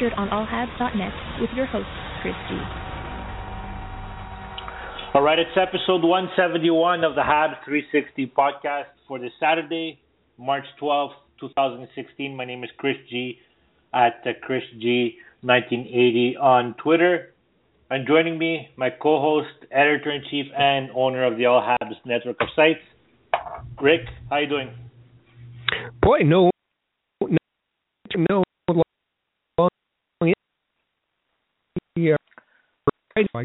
Featured on allhabs.net with your host, Chris G. All right, it's episode 171 of the Habs 360 podcast for this Saturday, March 12th, 2016. My name is Chris G at uh, Chris G 1980 on Twitter. And joining me, my co-host, editor in chief, and owner of the All Habs network of sites, Rick. How you doing? Boy, no, no, no long yeah, right. I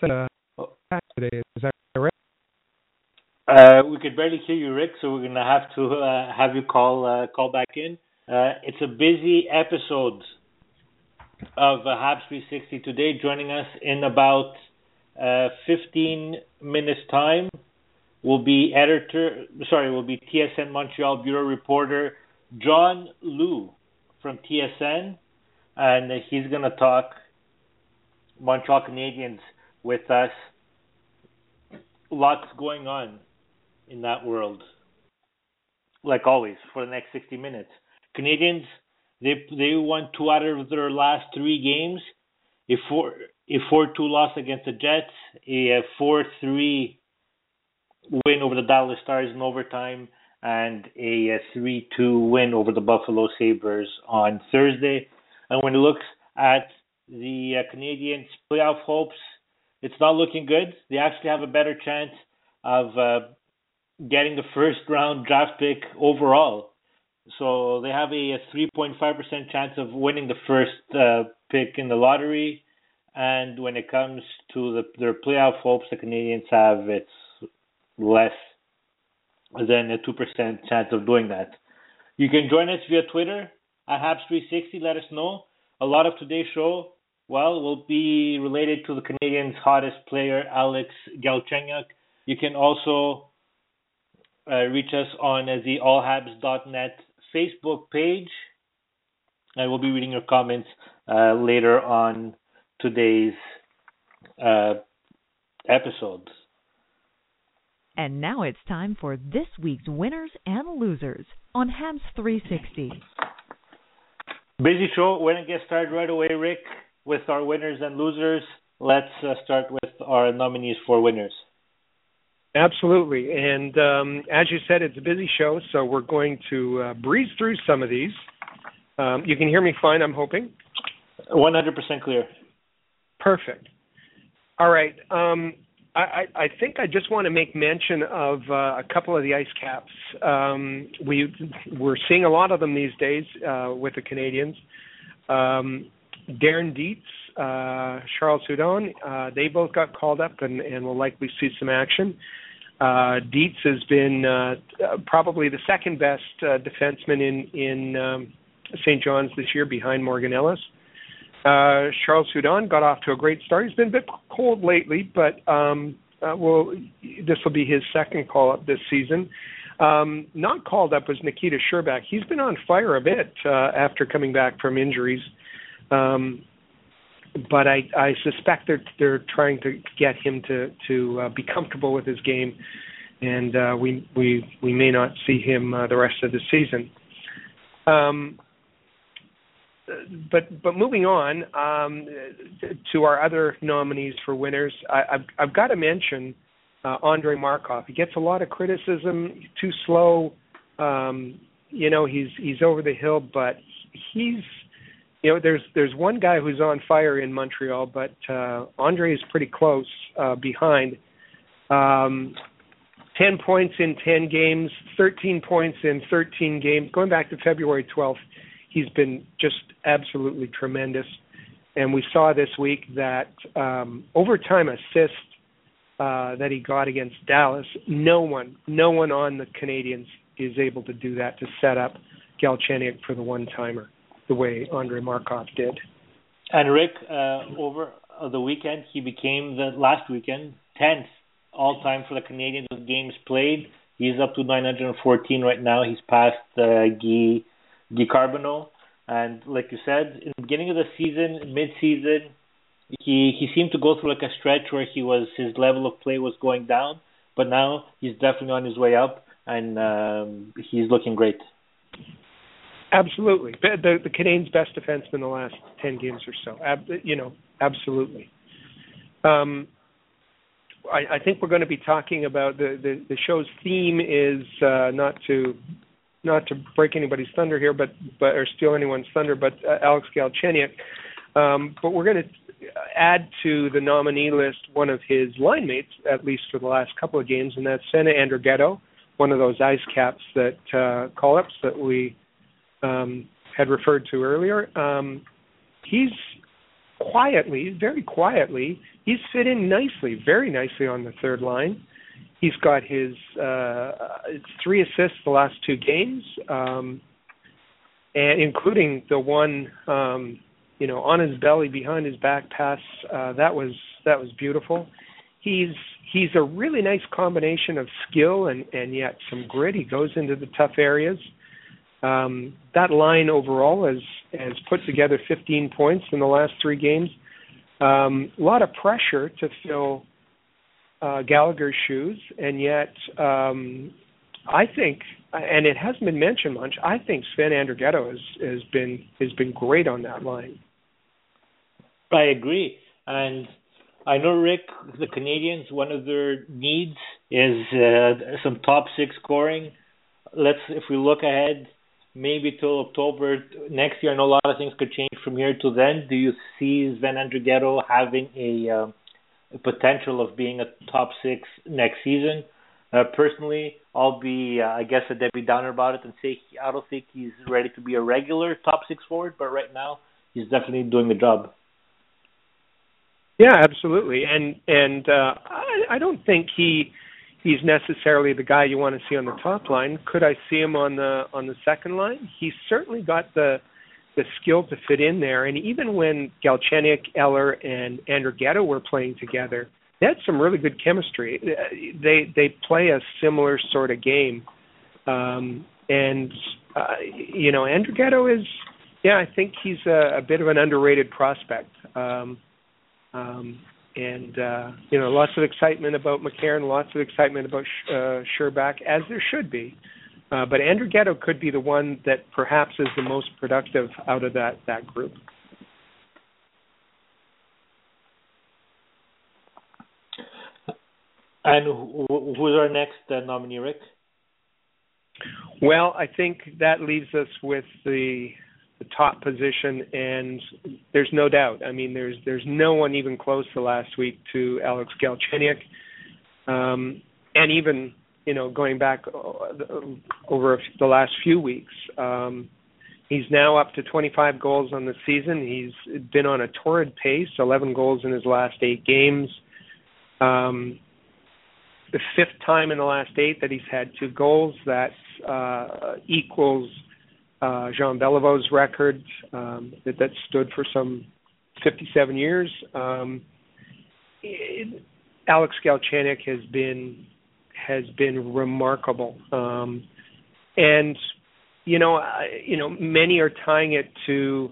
said uh, today. Is that right? Uh, we could barely hear you, Rick, so we're gonna have to uh, have you call uh, call back in. Uh, it's a busy episode of uh, Habs 360 today. Joining us in about uh, 15 minutes time will be editor, sorry, will be TSN Montreal bureau reporter John Lu from TSN, and he's gonna talk Montreal Canadiens with us. Lots going on in that world, like always, for the next 60 minutes. Canadiens, they they won two out of their last three games. A four a four two loss against the Jets, a four three win over the Dallas Stars in overtime, and a three two win over the Buffalo Sabres on Thursday. And when it looks at the uh, Canadiens' playoff hopes, it's not looking good. They actually have a better chance of uh, getting the first round draft pick overall. So they have a, a 3.5% chance of winning the first uh, pick in the lottery. And when it comes to the, their playoff hopes, the Canadiens have it's less than a 2% chance of doing that. You can join us via Twitter at Habs360. Let us know. A lot of today's show, well, will be related to the Canadiens' hottest player, Alex Galchenyuk. You can also uh, reach us on uh, the allhabs.net Facebook page. I will be reading your comments uh, later on today's uh, episodes. And now it's time for this week's winners and losers on Habs 360. Busy show. We're going to get started right away, Rick, with our winners and losers. Let's uh, start with our nominees for winners. Absolutely. And um, as you said, it's a busy show, so we're going to uh, breeze through some of these. Um, you can hear me fine, I'm hoping. 100% clear. Perfect. All right. Um, I, I, think I just want to make mention of uh, a couple of the ice caps. Um, we we're seeing a lot of them these days uh, with the Canadiens. Um, Darren Dietz, uh, Charles Hudon, uh, they both got called up and, and will likely see some action. Uh, Dietz has been uh, probably the second best uh, defenseman in in um, St. John's this year, behind Morgan Ellis. Uh, Charles Hudon got off to a great start. He's been a bit cold lately, but um, uh, well, this will be his second call up this season. Um, not called up was Nikita Scherbak. He's been on fire a bit uh, after coming back from injuries, um, but I, I suspect they're they're trying to get him to to uh, be comfortable with his game, and uh, we we we may not see him uh, the rest of the season. Um, but but moving on um, to our other nominees for winners, I, have I've got to mention uh, Andrei Markov. He gets a lot of criticism. Too slow. Um, you know, he's he's over the hill, but he's you know there's there's one guy who's on fire in Montreal, but uh, Andre is pretty close uh, behind. Um, 10 points in 10 games, 13 points in 13 games, going back to February 12th he's been just absolutely tremendous. And we saw this week that um, overtime assist uh, that he got against Dallas, no one, no one on the Canadiens is able to do that to set up Galchenyuk for the one timer the way Andre Markov did. And Rick, uh, over the weekend, he became the last weekend tenth all time for the Canadiens with games played. He's up to 914 right now. He's passed uh, Guy Guy Carbonneau. And like you said, in the beginning of the season, mid-season, he he seemed to go through like a stretch where he was his level of play was going down, but now he's definitely on his way up, and um, he's looking great. Absolutely, the the Canadiens' best defenseman in the last ten games or so. Ab, you know, absolutely. Um, I, I think we're going to be talking about the the, the show's theme is uh, not to not to break anybody's thunder here, but but or steal anyone's thunder, but uh, Alex Galchenyuk. Um, but we're going to add to the nominee list one of his line mates, at least for the last couple of games, and that's Sven Andrighetto, one of those ice caps that uh, call ups that we um, had referred to earlier. Um, he's quietly, very quietly, he's fit in nicely, very nicely on the third line. He's got his uh, three assists the last two games, um, and including the one, um, you know, on his belly behind his back pass. Uh, that was that was beautiful. He's he's a really nice combination of skill and and yet some grit. He goes into the tough areas. Um, that line overall has has put together 15 points in the last three games. Um, a lot of pressure to fill uh, Gallagher's shoes, and yet um, I think, and it hasn't been mentioned much. I think Sven Andrighetto has has been has been great on that line. I agree, and I know Rick, the Canadiens. one of their needs is uh, some top six scoring. Let's, if we look ahead, maybe till October next year. I know a lot of things could change from here to then. Do you see Sven Andrighetto having a uh, potential of being a top six next season. Uh, personally, I'll be, uh, I guess, a Debbie Downer about it and say I don't think he's ready to be a regular top six forward, but right now he's definitely doing the job. Yeah, absolutely, and and uh, I, I don't think he he's necessarily the guy you want to see on the top line. Could I see him on the on the second line? He's certainly got the the skill to fit in there. And even when Galchenyuk, Eller, and Andrighetto were playing together, they had some really good chemistry. They they play a similar sort of game, um, and uh, you know Andrighetto is, yeah, I think he's a, a bit of an underrated prospect. Um, um, and uh, you know, lots of excitement about McCarron, lots of excitement about uh, Scherbak, as there should be. Uh, but Andrighetto could be the one that perhaps is the most productive out of that that group. And who, who's our next uh, nominee, Rick? Well, I think that leaves us with the the top position, and there's no doubt. I mean, there's there's no one even close to last week to Alex Galchenyuk, um, and even you know going back over the last few weeks, um, he's now up to 25 goals on the season. He's been on a torrid pace, 11 goals in his last eight games. Um, the fifth time in the last eight that he's had two goals. That uh, equals uh, Jean Beliveau's record um, that, that stood for some 57 years. Um, it, Alex Galchenyuk has been has been remarkable, um, and you know, I, you know, many are tying it to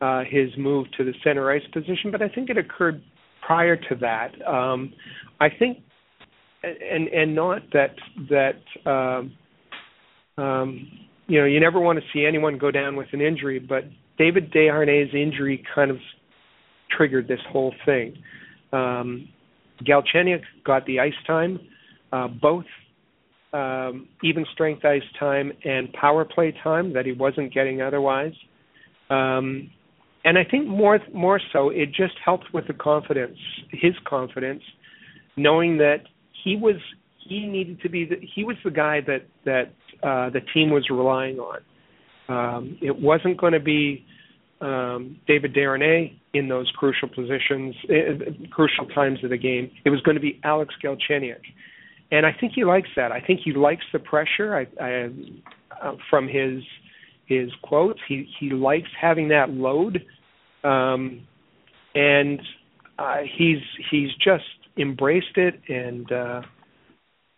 uh, his move to the center ice position, but I think it occurred prior to that. Um, I think and and not that that um, um, you know you never want to see anyone go down with an injury, but David Desharnais' injury kind of triggered this whole thing. Um, Galchenyuk got the ice time, uh, both um, even strength ice time and power play time that he wasn't getting otherwise. Um, and I think more more so, it just helped with the confidence, his confidence, knowing that he was he needed to be the, he was the guy that that uh, the team was relying on. Um, it wasn't going to be um, David Desharnais in those crucial positions, uh, crucial times of the game. It was going to be Alex Galchenyuk, and I think he likes that. I think he likes the pressure. I, I uh, from his his quotes, he he likes having that load, um, and uh, he's he's just embraced it and uh,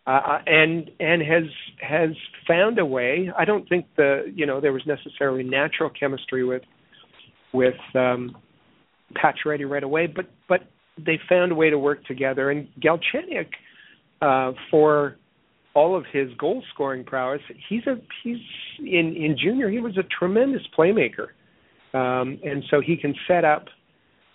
uh, and and has has found a way. I don't think the you know there was necessarily natural chemistry with with um, Pacioretty right away, but but they found a way to work together. And Galchenyuk, uh, for all of his goal scoring prowess, he's a he's in in junior he was a tremendous playmaker, um, and so he can set up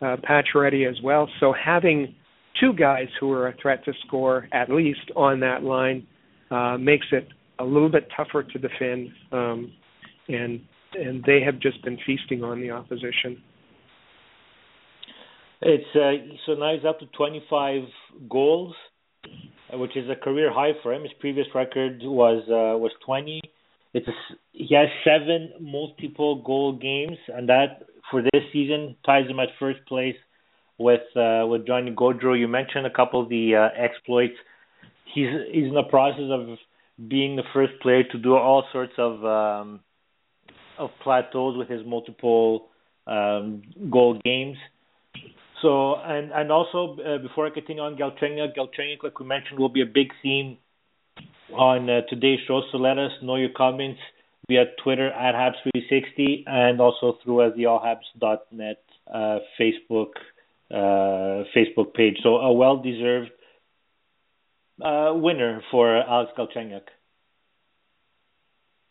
uh, Pacioretty as well. So having two guys who are a threat to score at least on that line uh, makes it a little bit tougher to defend, um, and and they have just been feasting on the opposition. It's uh, so now he's up to 25 goals, which is a career high for him. His previous record was uh, was 20. It's a, he has seven multiple goal games, and that for this season ties him at first place with uh, with Johnny Gaudreau. You mentioned a couple of the uh, exploits. He's he's in the process of being the first player to do all sorts of um, of plateaus with his multiple um, goal games. So and and also uh, before I continue on Galchenyuk, Galchenyuk, like we mentioned, will be a big theme on uh, today's show. So let us know your comments via Twitter at Habs360 and also through uh, the allhabs.net uh, Facebook Facebook page. So a well-deserved uh, winner for Alex Galchenyuk.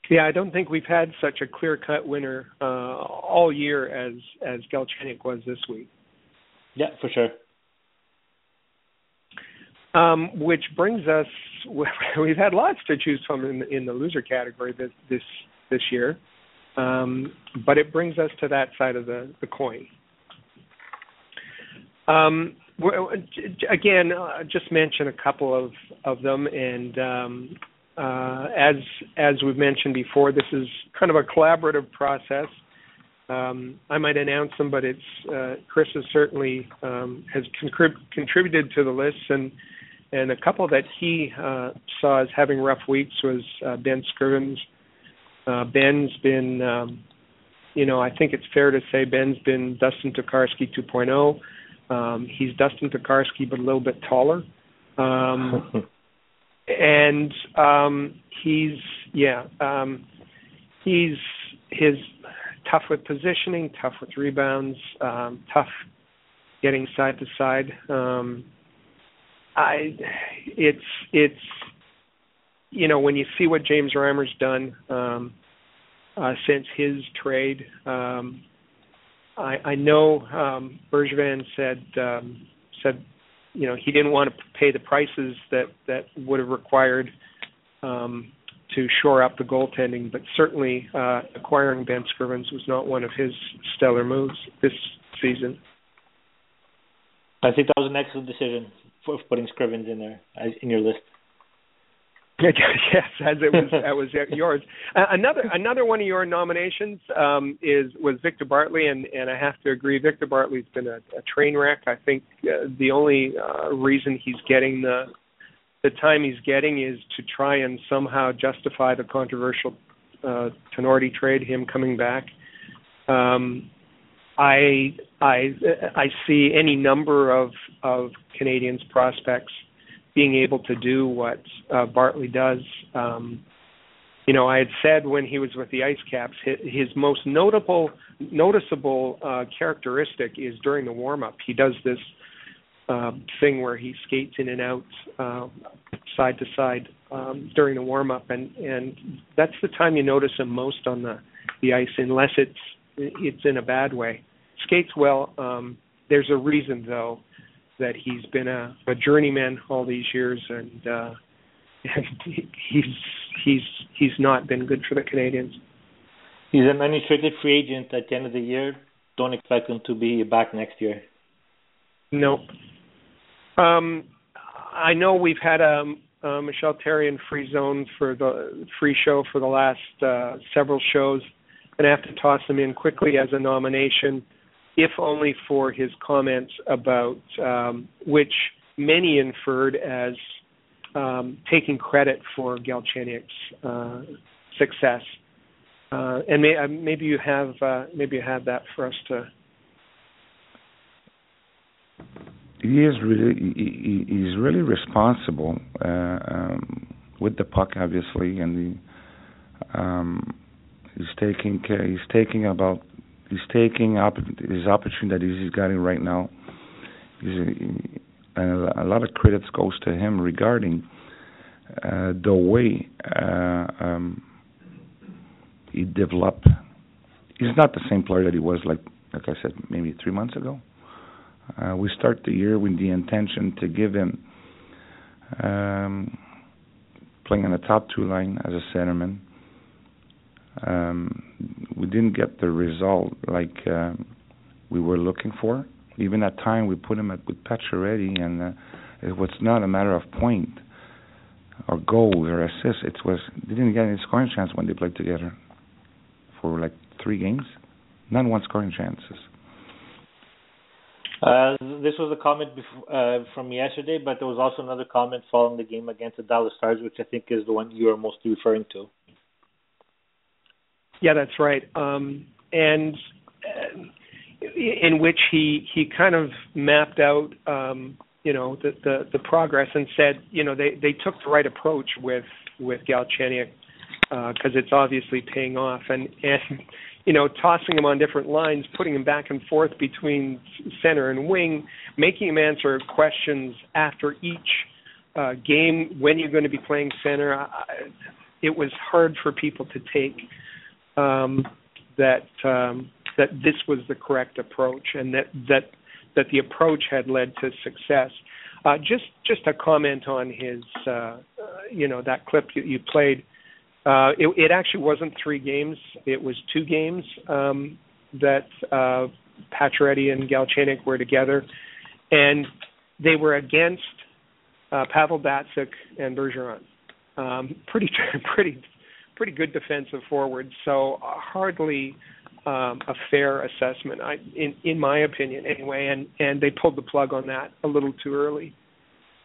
Yeah, I don't think we've had such a clear-cut winner uh, all year as as Galchenyuk was this week. Yeah, for sure. Um, which brings us, we've had lots to choose from in, in the loser category this this this year, um, but it brings us to that side of the the coin. Um, again, uh, just mention a couple of of them, and um, uh, as as we've mentioned before, this is kind of a collaborative process. Um, I might announce them, but it's uh, Chris has certainly um, has contrib- contributed to the list, and and a couple that he uh, saw as having rough weeks was uh, Ben Scrivens. Uh, Ben's been, um, you know, I think it's fair to say Ben's been Dustin Tokarski 2.0. Um, he's Dustin Tokarski, but a little bit taller. Um, and um, he's yeah, um, he's his tough with positioning, tough with rebounds, um, tough getting side to side. Um, I it's it's you know, when you see what James Reimer's done um, uh, since his trade, um, I, I know um, Bergevin said um, said you know he didn't want to pay the prices that that would have required um, to shore up the goaltending, but certainly uh, acquiring Ben Scrivens was not one of his stellar moves this season. I think that was an excellent decision for putting Scrivens in there in your list. yes, as it was, that was yours. Uh, another another one of your nominations um, is was Victor Bartley, and and I have to agree, Victor Bartley's been a, a train wreck. I think uh, the only uh, reason he's getting the the time he's getting is to try and somehow justify the controversial uh, Tinordi trade, him coming back. Um, I I I see any number of of Canadiens prospects being able to do what uh, Bartley does. Um, you know, I had said when he was with the Ice Caps, his, his most notable, noticeable uh, characteristic is during the warm up. He does this uh, thing where he skates in and out, uh, side to side um, during the warm up, and and that's the time you notice him most on the the ice, unless it's it's in a bad way. Skates well. Um, there's a reason though that he's been a, a journeyman all these years, and uh, and he's he's he's not been good for the Canadiens. He's an unrestricted free agent at the end of the year. Don't expect him to be back next year. No. Um, I know we've had a, a Michel Therrien free zone for the free show for the last uh, several shows, and I have to toss him in quickly as a nomination if only for his comments about um, which many inferred as um, taking credit for Galchenyuk's uh, success. Uh, and may, uh, maybe you have uh, maybe you have that for us to. He is really he, he's really responsible uh, um, with the puck, obviously, and the, um, he's taking care, he's taking about he's taking up his opportunity that he's getting right now. A, a lot of credits goes to him regarding uh, the way uh, um, he developed. He's not the same player that he was like like I said maybe three months ago. Uh, we start the year with the intention to give him um, playing on the top two line as a centerman um, we didn't get the result like uh, we were looking for. Even at time we put him at with Pacioretty, and uh, it was not a matter of point or goal or assist. It was they didn't get any scoring chance when they played together for like three games, not one scoring chances. Uh, this was a comment before, uh, from yesterday, but there was also another comment following the game against the Dallas Stars, which I think is the one you are mostly referring to. Yeah, that's right. Um, and uh, in which he he kind of mapped out um, you know the, the the progress and said you know they they took the right approach with with Galchenyuk because uh, it's obviously paying off and and you know tossing him on different lines, putting him back and forth between center and wing, making him answer questions after each uh, game when you're going to be playing center. I, it was hard for people to take um, that um, that this was the correct approach and that that that the approach had led to success. Uh, just just a comment on his uh, you know that clip you, you played. Uh, it, it, actually wasn't three games; it was two games um, that uh, Pacioretty and Galchenyuk were together, and they were against uh, Pavel Datsyuk and Bergeron. Um, pretty pretty pretty good defensive forward, So uh, hardly um, a fair assessment, I, in in my opinion, anyway. And and they pulled the plug on that a little too early.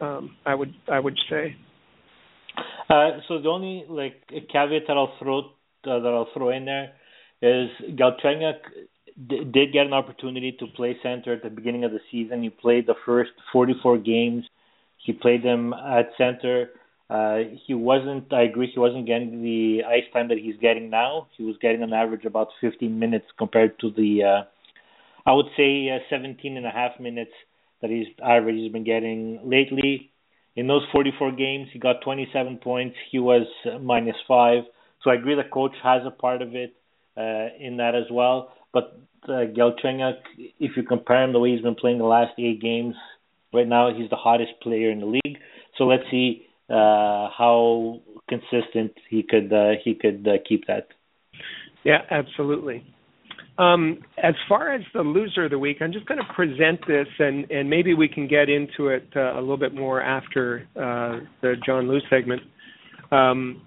Um, I would I would say. Uh, so the only like caveat that I'll throw uh, that I'll throw in there is Galchenyuk d- did get an opportunity to play center at the beginning of the season. He played the first 44 games. He played them at center. Uh, he wasn't. I agree. He wasn't getting the ice time that he's getting now. He was getting on average about 15 minutes compared to the, uh, I would say, uh, 17 and a half minutes that he's average he's been getting lately. In those 44 games, he got 27 points. He was minus five. So I agree the coach has a part of it uh, in that as well. But uh, Galchenyuk, if you compare him the way he's been playing the last eight games, right now he's the hottest player in the league. So let's see uh, how consistent he could uh, he could uh, keep that. Yeah, absolutely. Um, as far as the loser of the week, I'm just going to present this, and, and maybe we can get into it uh, a little bit more after uh, the John Lu segment. Um,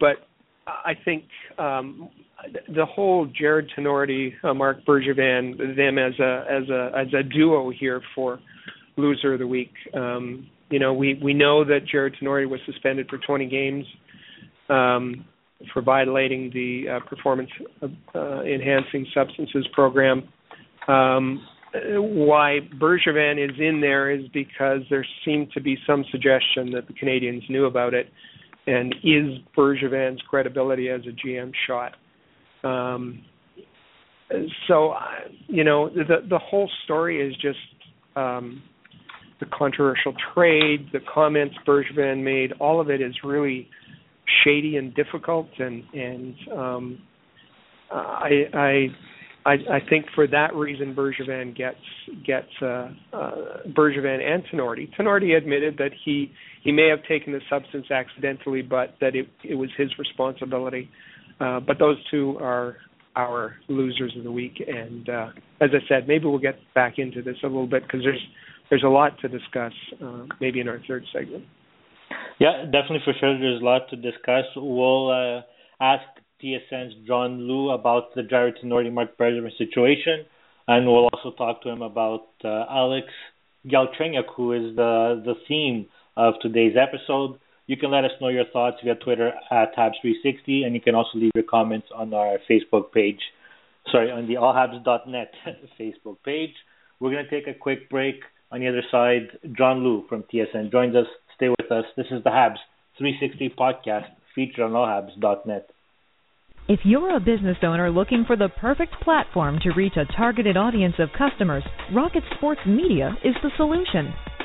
but I think um, the whole Jarred Tinordi, uh, Marc Bergevin, them as a as a as a duo here for loser of the week. Um, you know, we we know that Jarred Tinordi was suspended for 20 games um, for violating the uh, performance uh, enhancing substances program. Um, why Bergevin is in there is because there seemed to be some suggestion that the Canadiens knew about it, and is Bergevin's credibility as a GM shot? Um, so, you know, the the whole story is just um, the controversial trade, the comments Bergevin made. All of it is really shady and difficult, and and um, I I I, I think for that reason Bergevin gets gets uh, uh, Bergevin and Tinordi. Tinordi admitted that he he may have taken the substance accidentally, but that it it was his responsibility. Uh, but those two are our losers of the week, and uh, as I said, maybe we'll get back into this a little bit because there's there's a lot to discuss, uh, maybe in our third segment. Yeah, definitely for sure. There's a lot to discuss. We'll uh, ask TSN's John Lu about the Jarred Tinordi Marc Bergevin situation, and we'll also talk to him about uh, Alex Galchenyuk, who is the the theme of today's episode. You can let us know your thoughts via Twitter at Habs360, and you can also leave your comments on our Facebook page. Sorry, on the allhabs.net Facebook page. We're going to take a quick break. On the other side, John Lu from TSN joins us. Stay with us. This is the Habs 360 podcast featured on allhabs.net. If you're a business owner looking for the perfect platform to reach a targeted audience of customers, Rocket Sports Media is the solution.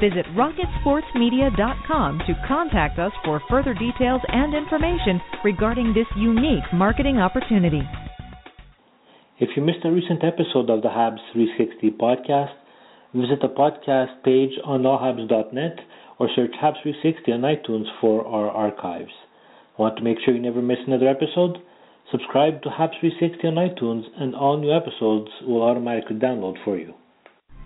Visit rocketsportsmedia.com to contact us for further details and information regarding this unique marketing opportunity. If you missed a recent episode of the Habs 360 podcast, visit the podcast page on allhabs.net or search Habs 360 on iTunes for our archives. Want to make sure you never miss another episode? Subscribe to Habs 360 on iTunes and all new episodes will automatically download for you.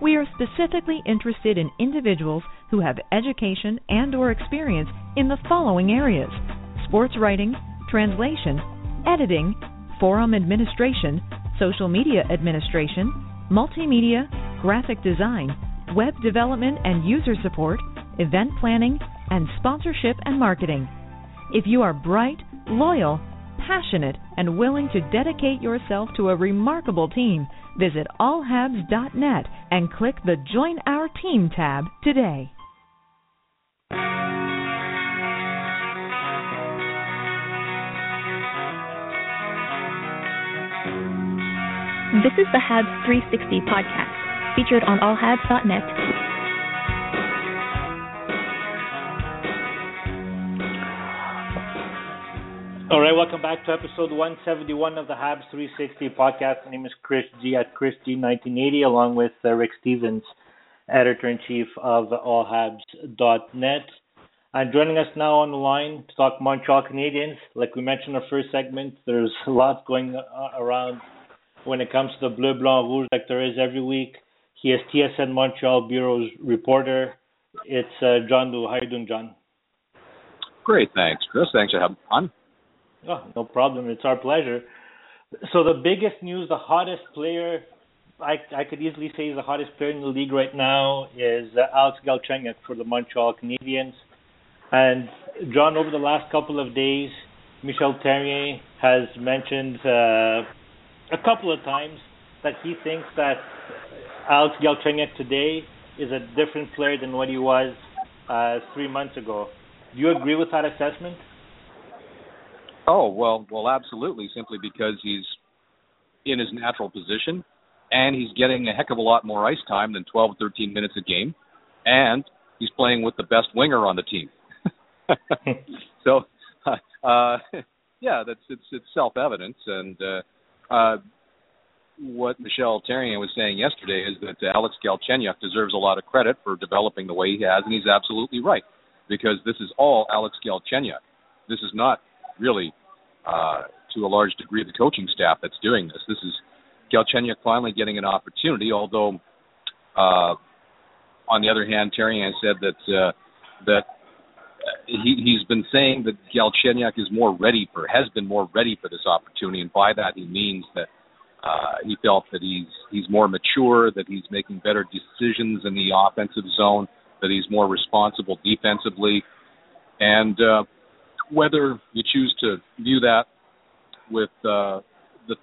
We are specifically interested in individuals who have education and or experience in the following areas: sports writing, translation, editing, forum administration, social media administration, multimedia, graphic design, web development and user support, event planning, and sponsorship and marketing. If you are bright, loyal, passionate, and willing to dedicate yourself to a remarkable team, visit allhabs.net and click the Join Our Team tab today. This is the Habs 360 podcast, featured on allhabs.net. All right, welcome back to episode 171 of the Habs 360 podcast. My name is Chris G at Chris G1980, along with uh, Rick Stevens, editor in chief of allhabs.net. And joining us now on the line to talk Montreal Canadiens. Like we mentioned in our first segment, there's a lot going around when it comes to the Bleu Blanc Rouge like there is every week. He is TSN Montreal Bureau's reporter. It's uh, John Lu. How you doing, John? Great, thanks, Chris. Thanks for having fun. Oh, no problem. It's our pleasure. So the biggest news, the hottest player, I I could easily say is the hottest player in the league right now is uh, Alex Galchenyuk for the Montreal Canadiens. And John, over the last couple of days, Michel Therrien has mentioned uh, a couple of times that he thinks that Alex Galchenyuk today is a different player than what he was uh, three months ago. Do you agree with that assessment? Oh well, well, absolutely. Simply because he's in his natural position, and he's getting a heck of a lot more ice time than 12 13 minutes a game, and he's playing with the best winger on the team. so, uh, yeah, that's it's it's self evident, and uh, uh, what Michel Therrien was saying yesterday is that Alex Galchenyuk deserves a lot of credit for developing the way he has, and he's absolutely right because this is all Alex Galchenyuk. This is not really, uh, to a large degree, the coaching staff that's doing this. This is Galchenyuk finally getting an opportunity, although, uh, on the other hand, Therrien said that uh, that he, he's been saying that Galchenyuk is more ready for, has been more ready for this opportunity, and by that he means that uh, he felt that he's he's more mature, that he's making better decisions in the offensive zone, that he's more responsible defensively, and uh, whether you choose to view that with uh, the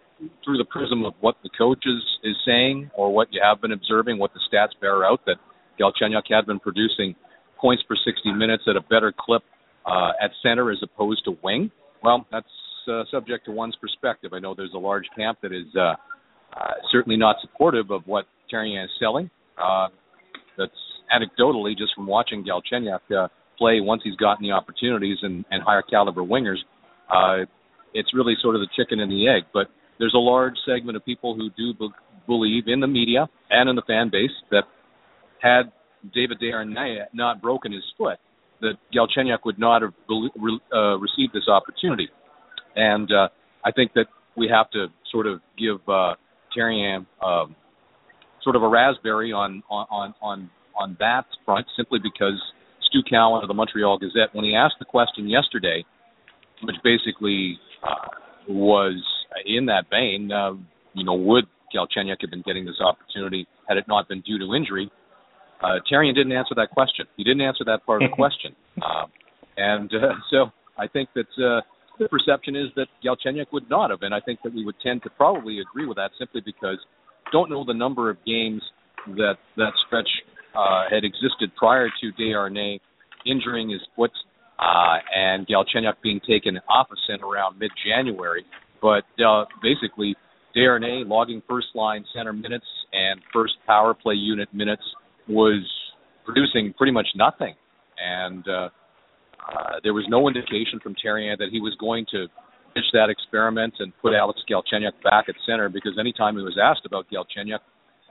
through the prism of what the coach is, is saying or what you have been observing, what the stats bear out that Galchenyuk had been producing points per 60 minutes at a better clip uh, at center as opposed to wing. Well, that's uh, subject to one's perspective. I know there's a large camp that is uh, uh, certainly not supportive of what Therrien is selling. Uh, that's anecdotally just from watching Galchenyuk uh, play once he's gotten the opportunities and, and higher caliber wingers. Uh, it's really sort of the chicken and the egg. But there's a large segment of people who do be- believe in the media and in the fan base that had David Desharnais not broken his foot, that Galchenyuk would not have uh, received this opportunity. And uh, I think that we have to sort of give uh, Therrien um, sort of a raspberry on on on on that front, simply because Stu Cowan of the Montreal Gazette, when he asked the question yesterday, which basically uh, was in that vein, uh, you know, would Galchenyuk have been getting this opportunity had it not been due to injury? Uh, Therrien didn't answer that question. He didn't answer that part of the question, um, and uh, so I think that uh, the perception is that Galchenyuk would not have, and I think that we would tend to probably agree with that simply because don't know the number of games that that stretch uh, had existed prior to Desharnais injuring his foot uh, and Galchenyuk being taken off of center around mid-January. But uh, basically, Desharnais logging first line center minutes and first power play unit minutes was producing pretty much nothing. And uh, uh, there was no indication from Therrien that he was going to ditch that experiment and put Alex Galchenyuk back at center because anytime he was asked about Galchenyuk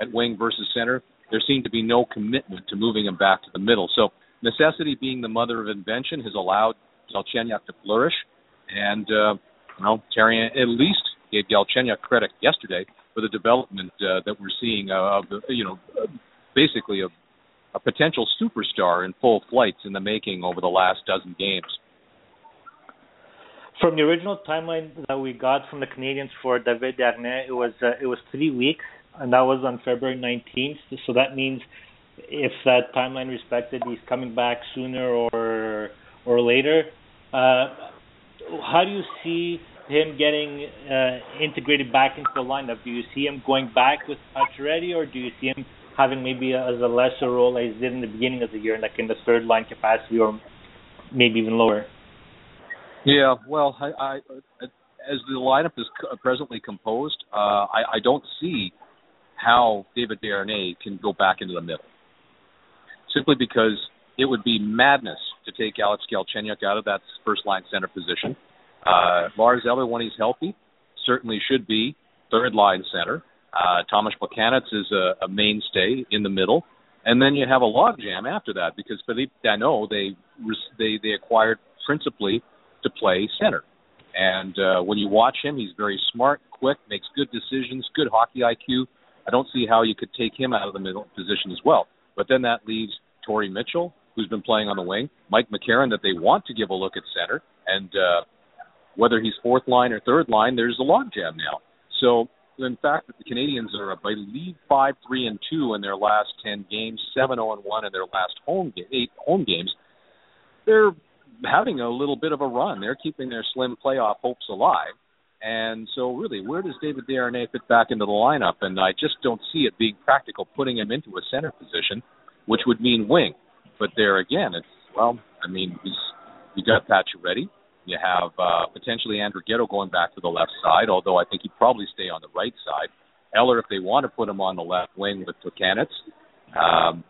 at wing versus center, there seemed to be no commitment to moving him back to the middle. So necessity being the mother of invention has allowed Galchenyuk to flourish. And, uh, you know, at least gave Galchenyuk credit yesterday for the development uh, that we're seeing uh, of, you know, basically a, a potential superstar in full flights in the making over the last dozen games. From the original timeline that we got from the Canadiens for David Desharnais, it was uh, it was three weeks, and that was on February 19th. So that means if that timeline respected, he's coming back sooner or or later. Uh, how do you see him getting uh, integrated back into the lineup? Do you see him going back with Pacioretty, or do you see him having maybe a, as a lesser role as he did in the beginning of the year, like in the third line capacity, or maybe even lower? Yeah, well, I, I as the lineup is presently composed, uh, I, I don't see how David Desharnais can go back into the middle. Simply because it would be madness to take Alex Galchenyuk out of that first line center position. Uh, Lars Eller, when he's healthy, certainly should be third line center. Uh, Tomas Plekanec is a, a mainstay in the middle, and then you have a logjam after that because Philippe Danault they they they acquired principally to play center, And uh, when you watch him, he's very smart, quick, makes good decisions, good hockey IQ. I don't see how you could take him out of the middle position as well. But then that leaves Torrey Mitchell, who's been playing on the wing, Mike McCarron, that they want to give a look at center, and uh, whether he's fourth line or third line, there's a logjam now. So in fact, the Canadiens are, I believe, five three and two in their last ten games, seven zero and one in their last home ga- eight home games. They're having a little bit of a run. They're keeping their slim playoff hopes alive. And so, really, where does David Desharnais fit back into the lineup? And I just don't see it being practical putting him into a center position, which would mean wing. But there again, it's well, I mean, he's you got Pacioretty, you have uh, potentially Andrighetto going back to the left side, although I think he'd probably stay on the right side. Eller, if they want to put him on the left wing with Plekanec. Um,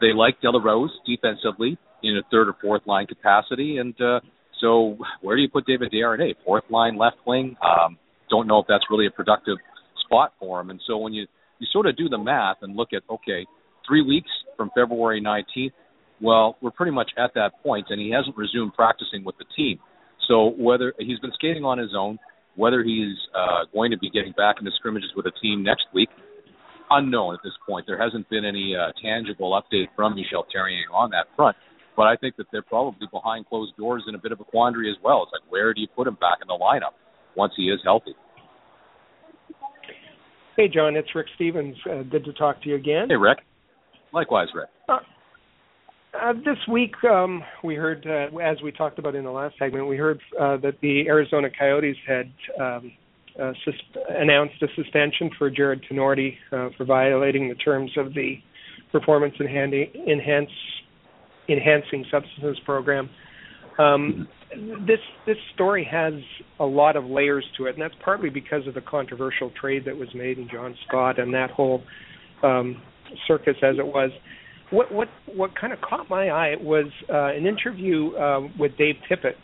they like De La Rose defensively in a third or fourth line capacity, and uh, so where do you put David Desharnais? Fourth line, left wing. Um, don't know if that's really a productive spot for him. And so when you you sort of do the math and look at okay, three weeks from February 19th, well, we're pretty much at that point, and he hasn't resumed practicing with the team. So whether he's been skating on his own, whether he's uh, going to be getting back into scrimmages with a team next week, unknown at this point. There hasn't been any uh, tangible update from Michel Therrien on that front. But I think that they're probably behind closed doors in a bit of a quandary as well. It's like, where do you put him back in the lineup once he is healthy? Hey, John, it's Rick Stevens. Uh, good to talk to you again. Hey, Rick. Likewise, Rick. Uh, uh, this week, um, we heard, uh, as we talked about in the last segment, we heard uh, that the Arizona Coyotes had um, uh, sus- announced a suspension for Jarred Tinordi uh, for violating the terms of the performance enhancing, enhance, enhancing substances program. Um, this this story has a lot of layers to it, and that's partly because of the controversial trade that was made in John Scott and that whole um, circus as it was. What what what kind of caught my eye was uh, an interview uh, with Dave Tippett,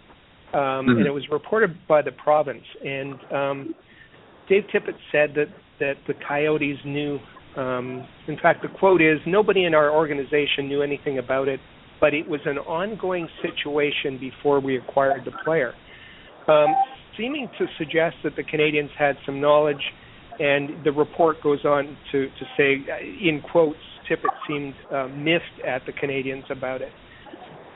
um, mm-hmm. and it was reported by the province. And um, Dave Tippett said that that the Coyotes knew. Um, in fact, the quote is, "Nobody in our organization knew anything about it but it was an ongoing situation before we acquired the player, um, seeming to suggest that the Canadiens had some knowledge. And the report goes on to, to say, in quotes, Tippett seemed uh, miffed at the Canadiens about it.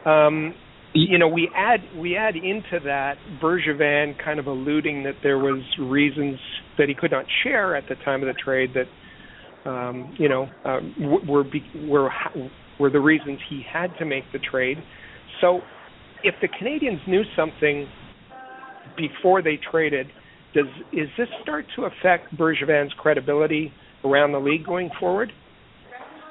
Um, you know, we add we add into that Bergevin kind of alluding that there was reasons that he could not share at the time of the trade that um, you know uh, were were were the reasons he had to make the trade. So if the Canadiens knew something before they traded, does is this start to affect Bergevin's credibility around the league going forward?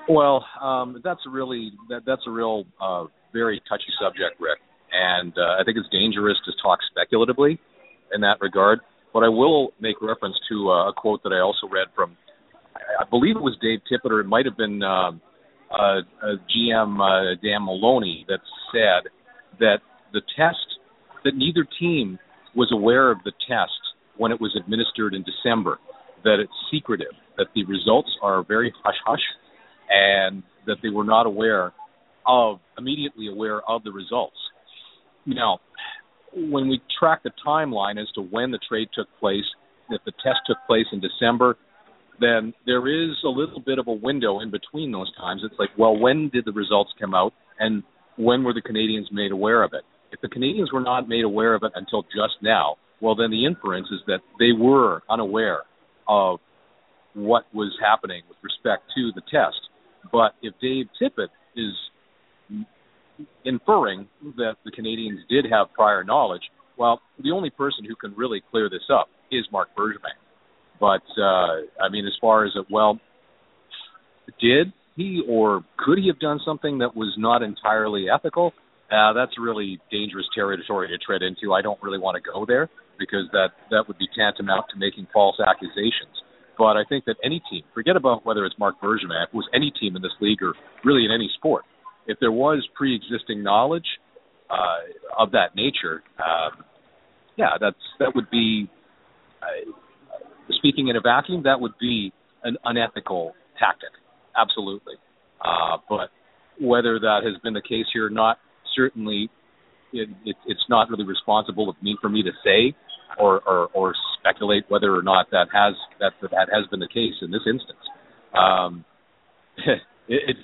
Well, um, that's really that, that's a real uh, very touchy subject, Rick, and uh, I think it's dangerous to talk speculatively in that regard. But I will make reference to uh, a quote that I also read from, I believe it was Dave Tippett, or it might have been uh, uh, GM uh, Don Maloney that said that the test that neither team was aware of the test when it was administered in December, that it's secretive, that the results are very hush hush, and that they were not aware of immediately aware of the results. Now, when we track the timeline as to when the trade took place, if the test took place in December, then there is a little bit of a window in between those times. It's like, well, when did the results come out, and when were the Canadiens made aware of it? If the Canadiens were not made aware of it until just now, well, then the inference is that they were unaware of what was happening with respect to the test. But if Dave Tippett is inferring that the Canadiens did have prior knowledge, well, the only person who can really clear this up is Marc Bergevin. But uh, I mean, as far as it, well, did he or could he have done something that was not entirely ethical? Uh, that's really dangerous territory to tread into. I don't really want to go there because that that would be tantamount to making false accusations. But I think that any team, forget about whether it's Marc Bergevin, was any team in this league or really in any sport, if there was pre-existing knowledge uh, of that nature, um, yeah, that's that would be uh, speaking in a vacuum, that would be an unethical tactic. Absolutely. Uh, but whether that has been the case here or not, certainly it, it, it's not really responsible of me for me to say or, or, or speculate whether or not that has that that has been the case in this instance. Um, it,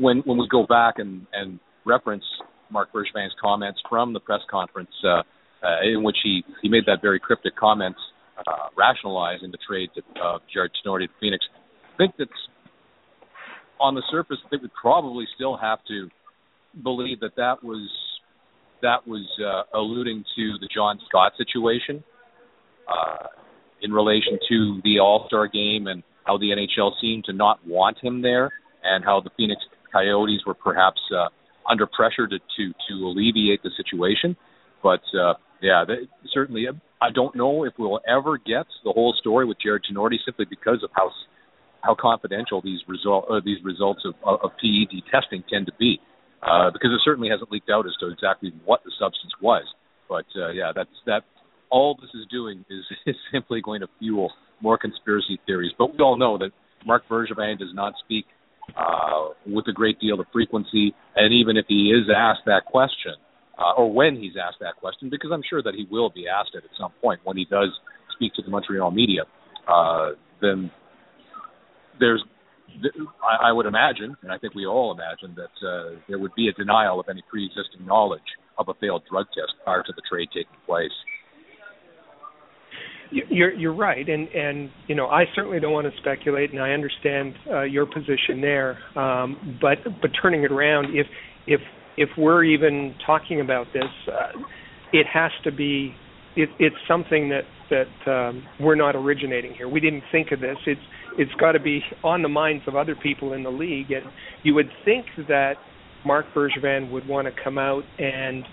when when we go back and, and reference Marc Bergevin's comments from the press conference uh, uh, in which he, he made that very cryptic comment uh, rationalizing the trade to uh, Jarred Tinordi to Phoenix, I think that's on the surface, think we probably still have to believe that that was that was uh, alluding to the John Scott situation uh, in relation to the All Star game and how the NHL seemed to not want him there, and how the Phoenix Coyotes were perhaps uh, under pressure to, to to alleviate the situation. But uh, yeah, they, certainly, I don't know if we'll ever get the whole story with Jarred Tinordi simply because of how how confidential these result uh, these results of, of PED testing tend to be, uh, because it certainly hasn't leaked out as to exactly what the substance was. But uh, yeah, that's that. All this is doing is, is simply going to fuel more conspiracy theories. But we all know that Marc Bergevin does not speak uh, with a great deal of frequency, and even if he is asked that question, uh, or when he's asked that question, because I'm sure that he will be asked it at some point when he does speak to the Montreal media, uh, then there's I, would imagine, and I think we all imagine that uh, there would be a denial of any pre-existing knowledge of a failed drug test prior to the trade taking place. You're you're right, and and you know I certainly don't want to speculate, and I understand uh, your position there. Um, but but turning it around, if if if we're even talking about this, uh, it has to be it, it's something that that um, we're not originating here. We didn't think of this. It's it's got to be on the minds of other people in the league, and you would think that Marc Bergevin would want to come out and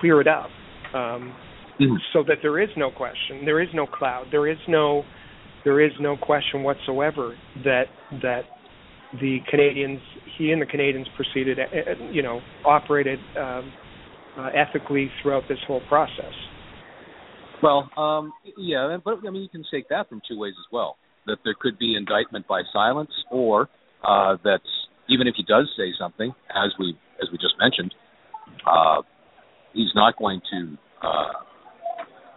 clear it up, um, mm-hmm. so that there is no question, there is no cloud, there is no there is no question whatsoever that that the Canadiens, he and the Canadiens proceeded, uh, uh, you know, operated um, uh, ethically throughout this whole process. Well, um, yeah, but I mean, you can take that from two ways as well. That there could be indictment by silence, or uh, that even if he does say something, as we as we just mentioned, uh, he's not going to uh,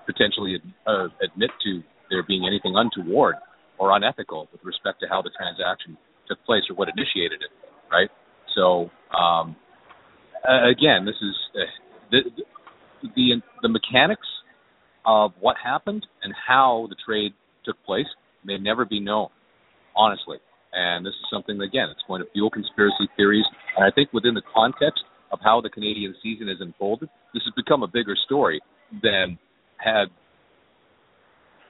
potentially ad- admit to there being anything untoward or unethical with respect to how the transaction took place or what initiated it, right? So um, again, this is uh, the, the the mechanics of what happened and how the trade took place may never be known, honestly. And this is something again, it's going to fuel conspiracy theories. And I think within the context of how the Canadian season has unfolded, this has become a bigger story than had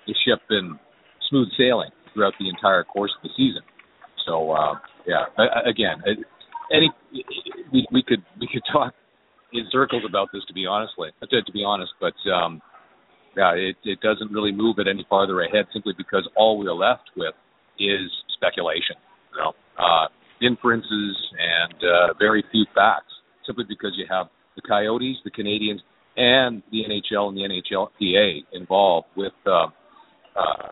the ship been smooth sailing throughout the entire course of the season. So uh, yeah, again, any we, we could we could talk in circles about this to be honestly to, to be honest, but um, yeah, it, it doesn't really move it any farther ahead simply because all we're left with is speculation, you know, uh, inferences and uh, very few facts. Simply because you have the Coyotes, the Canadiens, and the NHL and the NHLPA involved with uh, uh,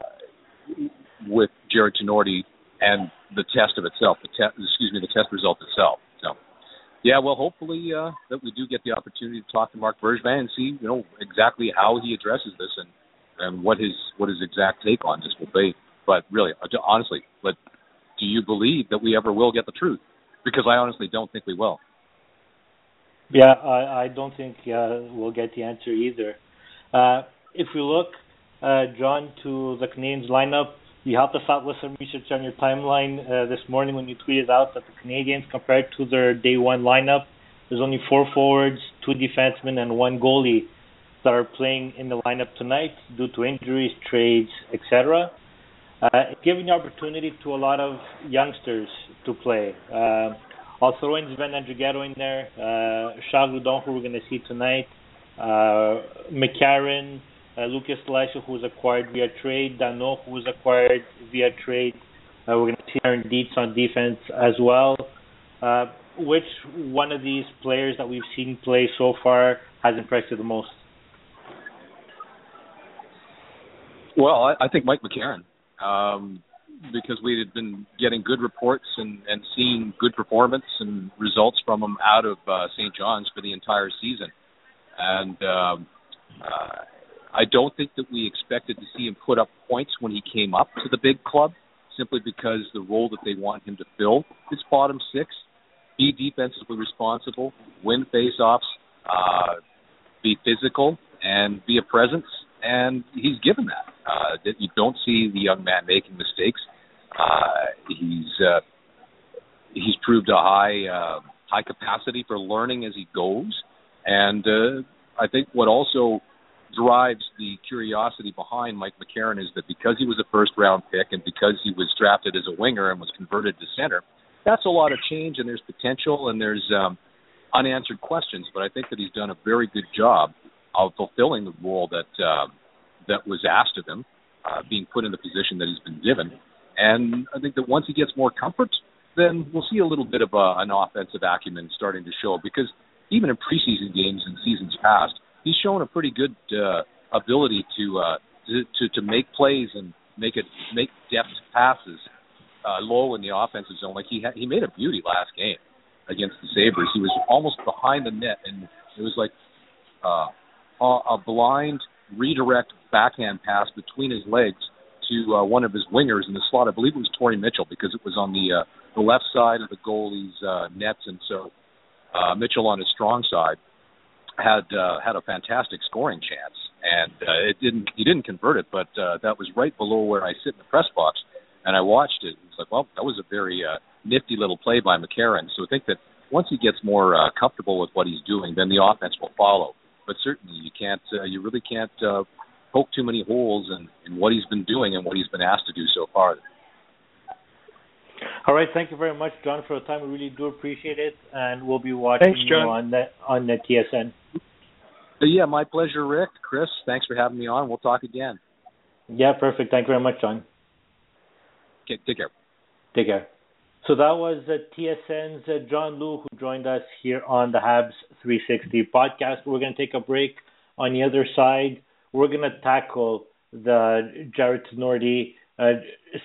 with Jarred Tinordi and the test of itself, the te- excuse me, the test result itself. So, yeah, well, hopefully uh, that we do get the opportunity to talk to Marc Bergevin and see, you know, exactly how he addresses this and and what his what his exact take on this will be. But really, honestly, but do you believe that we ever will get the truth? Because I honestly don't think we will. Yeah, I, I don't think uh, we'll get the answer either. Uh, if we look, uh, John, to the Canadiens lineup, you helped us out with some research on your timeline uh, this morning when you tweeted out that the Canadiens, compared to their day one lineup, there's only four forwards, two defensemen, and one goalie that are playing in the lineup tonight due to injuries, trades, etc. Uh, giving the opportunity to a lot of youngsters to play. Uh, I'll throw in Sven Andrighetto in there, uh, Charles Hudon, who we're going to see tonight, uh, McCarron, Lucas Lessio, who was acquired via trade, Danault, who was acquired via trade. Uh, we're going to see Darren Dietz on defense as well. Uh, which one of these players that we've seen play so far has impressed you the most? Well, I, I think Mike McCarron. Um, because we had been getting good reports and, and seeing good performance and results from him out of uh, St. John's for the entire season. And um, uh, I don't think that we expected to see him put up points when he came up to the big club, simply because the role that they want him to fill is bottom six, be defensively responsible, win faceoffs, uh, be physical, and be a presence. And he's given that. Uh, you don't see the young man making mistakes. Uh, he's uh, he's proved a high uh, high capacity for learning as he goes, and uh, I think what also drives the curiosity behind Mike McCarron is that because he was a first round pick and because he was drafted as a winger and was converted to center, that's a lot of change and there's potential and there's um, unanswered questions. But I think that he's done a very good job of fulfilling the role that uh, that was asked of him, uh, being put in the position that he's been given. And I think that once he gets more comfort, then we'll see a little bit of a, an offensive acumen starting to show because even in preseason games and seasons past, he's shown a pretty good uh, ability to, uh, to to to make plays and make it make depth passes uh, low in the offensive zone. Like he had, he made a beauty last game against the Sabres. He was almost behind the net, and it was like uh, a, blind redirect backhand pass between his legs to uh, one of his wingers in the slot. I believe it was Torrey Mitchell because it was on the uh, the left side of the goalie's uh, nets, and so uh, Mitchell on his strong side had uh, had a fantastic scoring chance, and uh, it didn't he didn't convert it, but uh, that was right below where I sit in the press box, and I watched it. It's like, well, that was a very uh, nifty little play by McCarron. So I think that once he gets more uh, comfortable with what he's doing, then the offense will follow. But certainly, you can't uh, you really can't uh, poke too many holes in, in what he's been doing and what he's been asked to do so far. All right, thank you very much, John, for the time. We really do appreciate it, and we'll be watching Thanks, John. you on the on the TSN. Yeah, my pleasure, Rick. Chris, thanks for having me on. We'll talk again. Yeah, perfect. Thank you very much, John. Okay, take care. Take care. So that was uh, TSN's uh, John Lu who joined us here on the Habs 360 podcast. We're going to take a break. On the other side, we're going to tackle the Jarred Tinordi uh,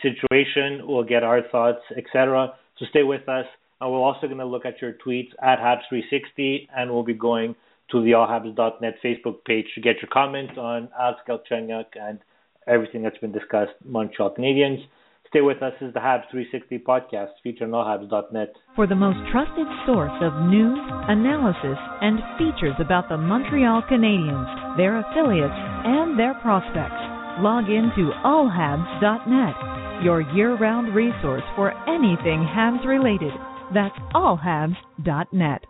situation. We'll get our thoughts, etc. So stay with us. And we're also going to look at your tweets at Habs360, and we'll be going to the allhabs.net Facebook page to get your comments on Alex Galchenyuk and everything that's been discussed, Montreal Canadiens. Stay with us. Is the Habs 360 podcast featured on allhabs.net. For the most trusted source of news, analysis, and features about the Montreal Canadiens, their affiliates, and their prospects, log in to allhabs.net, your year-round resource for anything Habs related. That's allhabs.net.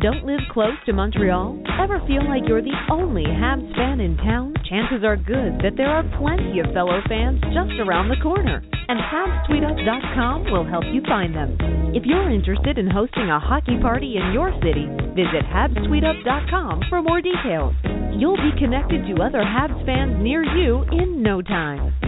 Don't live close to Montreal? Ever feel like you're the only Habs fan in town? Chances are good that there are plenty of fellow fans just around the corner. And HabsTweetup.com will help you find them. If you're interested in hosting a hockey party in your city, visit HabsTweetup.com for more details. You'll be connected to other Habs fans near you in no time.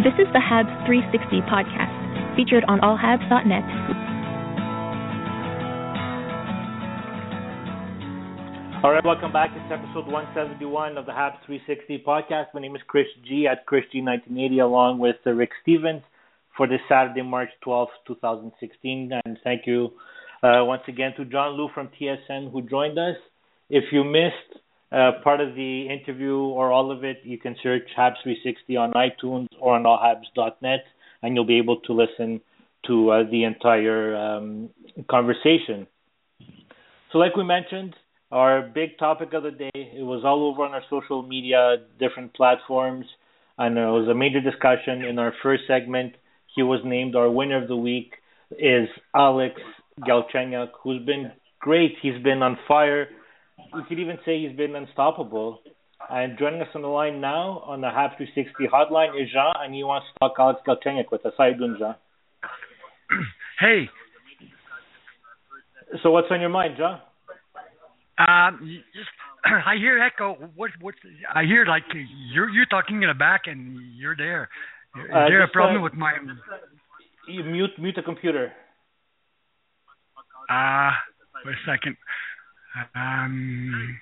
This is the Habs 360 podcast, featured on allhabs.net. All right, welcome back. It's episode 171 of the Habs 360 podcast. My name is Chris G at Chris G1980, along with uh, Rick Stevens for this Saturday, March 12th, 2016. And thank you uh, once again to John Lu from TSN who joined us. If you missed uh, part of the interview or all of it, you can search Habs 360 on iTunes or on allhabs.net, and you'll be able to listen to uh, the entire um, conversation. So, like we mentioned, our big topic of the day, it was all over on our social media, different platforms, and it was a major discussion in our first segment. He was named our winner of the week is Alex Galchenyuk, who's been great. He's been on fire. We could even say he's been unstoppable. And joining us on the line now on the Habs 360 hotline is Jean, and he wants to talk Alex Galchenyuk with us. How you doing, Jean? Hey, So what's on your mind, Jean? um, just I hear echo. What what? I hear like you're you're talking in the back and you're there. Is Uh, there a problem uh, with my? You mute mute the computer. Ah, wait a second. Um.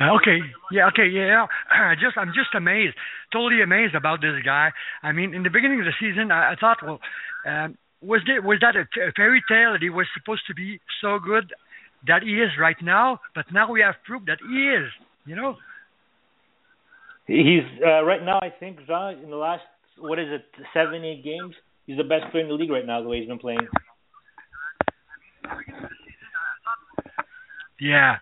uh, Okay. Yeah. Okay. Yeah. I just I'm just amazed, totally amazed about this guy. I mean, in the beginning of the season, I, I thought, well, um, was there was that a, t- a fairy tale that he was supposed to be so good that he is right now? But now we have proof that he is. You know. He's uh, right now. I think Jean in the last what is it seven eight games. He's the best player in the league right now. The way he's been playing. Yeah.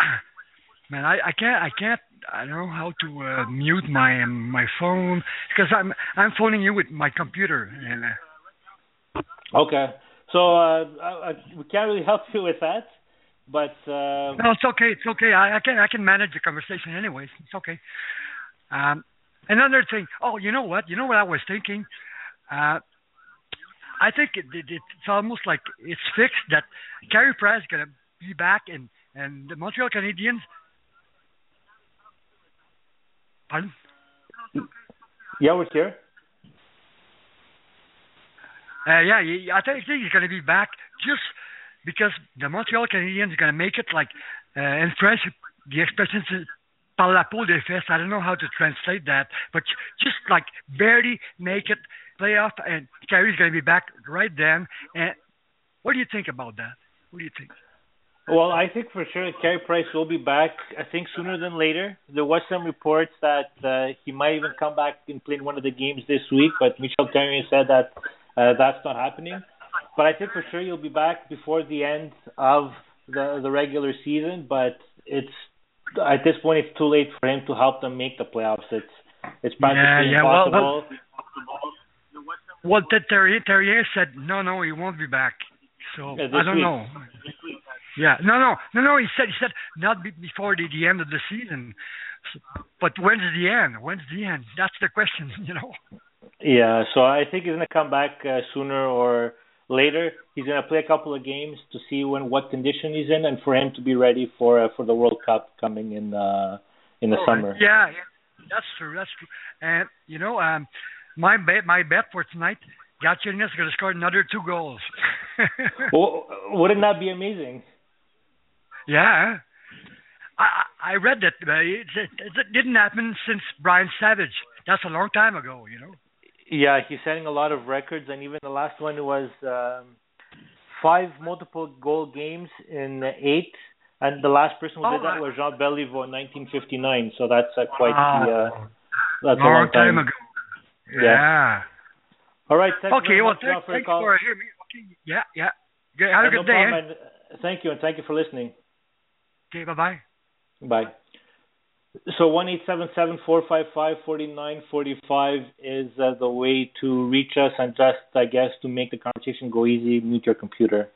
Man, I, I can't I can't I don't know how to uh, mute my um, my phone because I'm I'm phoning you with my computer and uh, Okay. So uh, I, I, we can't really help you with that, but uh, no, it's okay, it's okay. I, I can I can manage the conversation anyways. It's okay. Um, another thing. Oh, you know what? You know what I was thinking. Uh, I think it, it, it's almost like it's fixed that Carey Price is gonna be back and and the Montreal Canadiens. Pardon? yeah, we're here. Uh, yeah, I think he's going to be back just because the Montreal Canadiens are going to make it like uh, in French, the expression is par la peau des fesses. I don't know how to translate that, but just like barely make it playoff, and Carey's going to be back right then. And what do you think about that? What do you think? Well, I think for sure Carey Price will be back. I think sooner than later. There was some reports that uh, he might even come back and play in one of the games this week, but Michel Carey said that uh, that's not happening. But I think for sure he'll be back before the end of the the regular season. But it's at this point it's too late for him to help them make the playoffs. It's it's practically yeah, well, impossible. Well, Ted Terrier, Terrier said no, no, he won't be back. So Yeah, I don't week. know. Yeah, no, no, no, no. He said he said not be, before the, the end of the season. But when's the end? When's the end? That's the question, you know. Yeah, so I think he's gonna come back uh, sooner or later. He's gonna play a couple of games to see when what condition he's in, and for him to be ready for uh, for the World Cup coming in uh, in the summer. Yeah, yeah, that's true. That's true. And you know, um, my bet, my bet for tonight, Galchenyuk is going to score another two goals. Well, wouldn't that be amazing? Yeah. I I I read that uh, it, it, didn't happen since Brian Savage. That's a long time ago, you know. Yeah, he's setting a lot of records, and even the last one was um, five multiple goal games in eight. And the last person who Oh, did that was Jean Beliveau in 1959. So that's uh, quite Wow. the uh, that's a long long time. ago. Yeah. Yeah. All right. Thank you Okay. Well, thanks, for thanks for hearing me. Okay. Yeah. Yeah. Good. Have a Uh, no good day. eh? thank you, and thank you for listening. Okay. Bye bye. Bye. So one eight seven seven four five five forty nine forty five is uh, the way to reach us, and just I guess to make the conversation go easy, mute your computer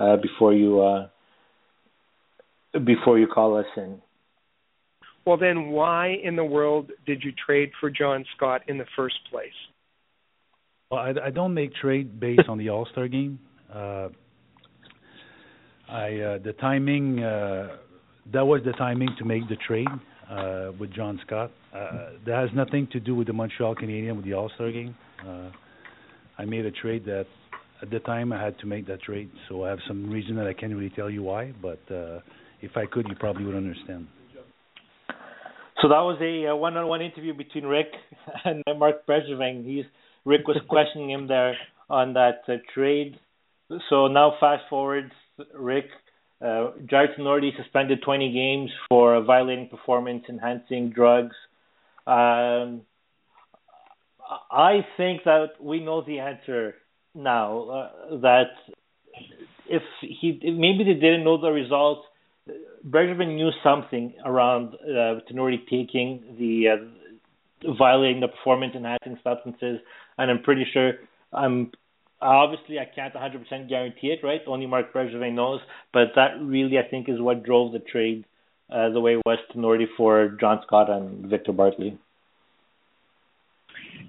uh, before you uh, before you call us in. Well, then why in the world did you trade for John Scott in the first place? Well, I, I don't make trade based on the All Star game. Uh, I uh, the timing uh, that was the timing to make the trade. uh, with John Scott. Uh, that has nothing to do with the Montreal Canadiens with the All Star game. Uh, I made a trade that at the time I had to make that trade, so I have some reason that I can't really tell you why. But uh, if I could, you probably would understand. So that was a, a one-on-one interview between Rick and Marc Bergevin. He's Rick was questioning him there on that uh, trade. So now fast forward, Rick. Uh, Tinordi suspended 20 games for violating performance-enhancing drugs. Um, I think that we know the answer now. Uh, that if he maybe they didn't know the results, Bergevin knew something around uh, Tinordi taking the uh, violating the performance-enhancing substances, and I'm pretty sure I'm obviously I can't 100% guarantee it, right? Only Marc Bergevin knows, but that really I think is what drove the trade uh, the way it was Tinordi for John Scott and Victor Bartley.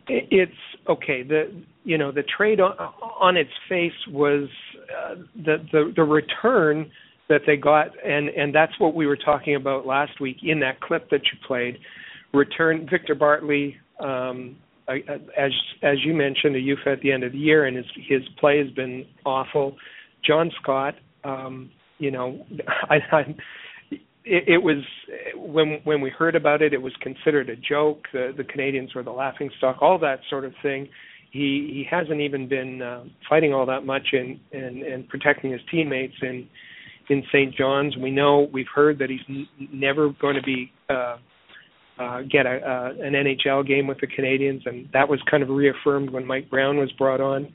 It's okay. The you know the trade on, on its face was uh, the the the return that they got, and and that's what we were talking about last week in that clip that you played. Return Victor Bartley. Um, as as you mentioned, a UFA at the end of the year, and his his play has been awful. John Scott, um, you know, I, I it, it was when when we heard about it, it was considered a joke. The the Canadiens were the laughing stock, all that sort of thing. He he hasn't even been uh, fighting all that much and and and protecting his teammates in in St. John's. We know we've heard that he's n- never going to be uh, uh, get a, uh, an NHL game with the Canadiens, and that was kind of reaffirmed when Mike Brown was brought on.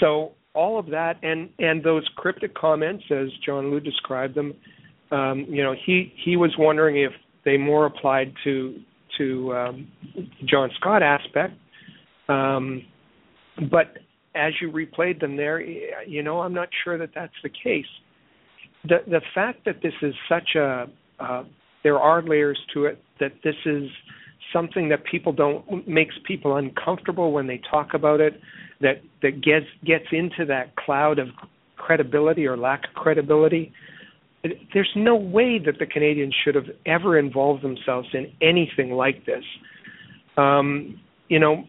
So all of that, and and those cryptic comments, as John Lu described them, um, you know, he he was wondering if they more applied to to um, John Scott aspect, um, but as you replayed them there, you know, I'm not sure that that's the case. The the fact that this is such a uh, there are layers to it that this is something that people don't makes people uncomfortable when they talk about it that that gets gets into that cloud of credibility or lack of credibility. There's no way that the Canadiens should have ever involved themselves in anything like this. Um, you know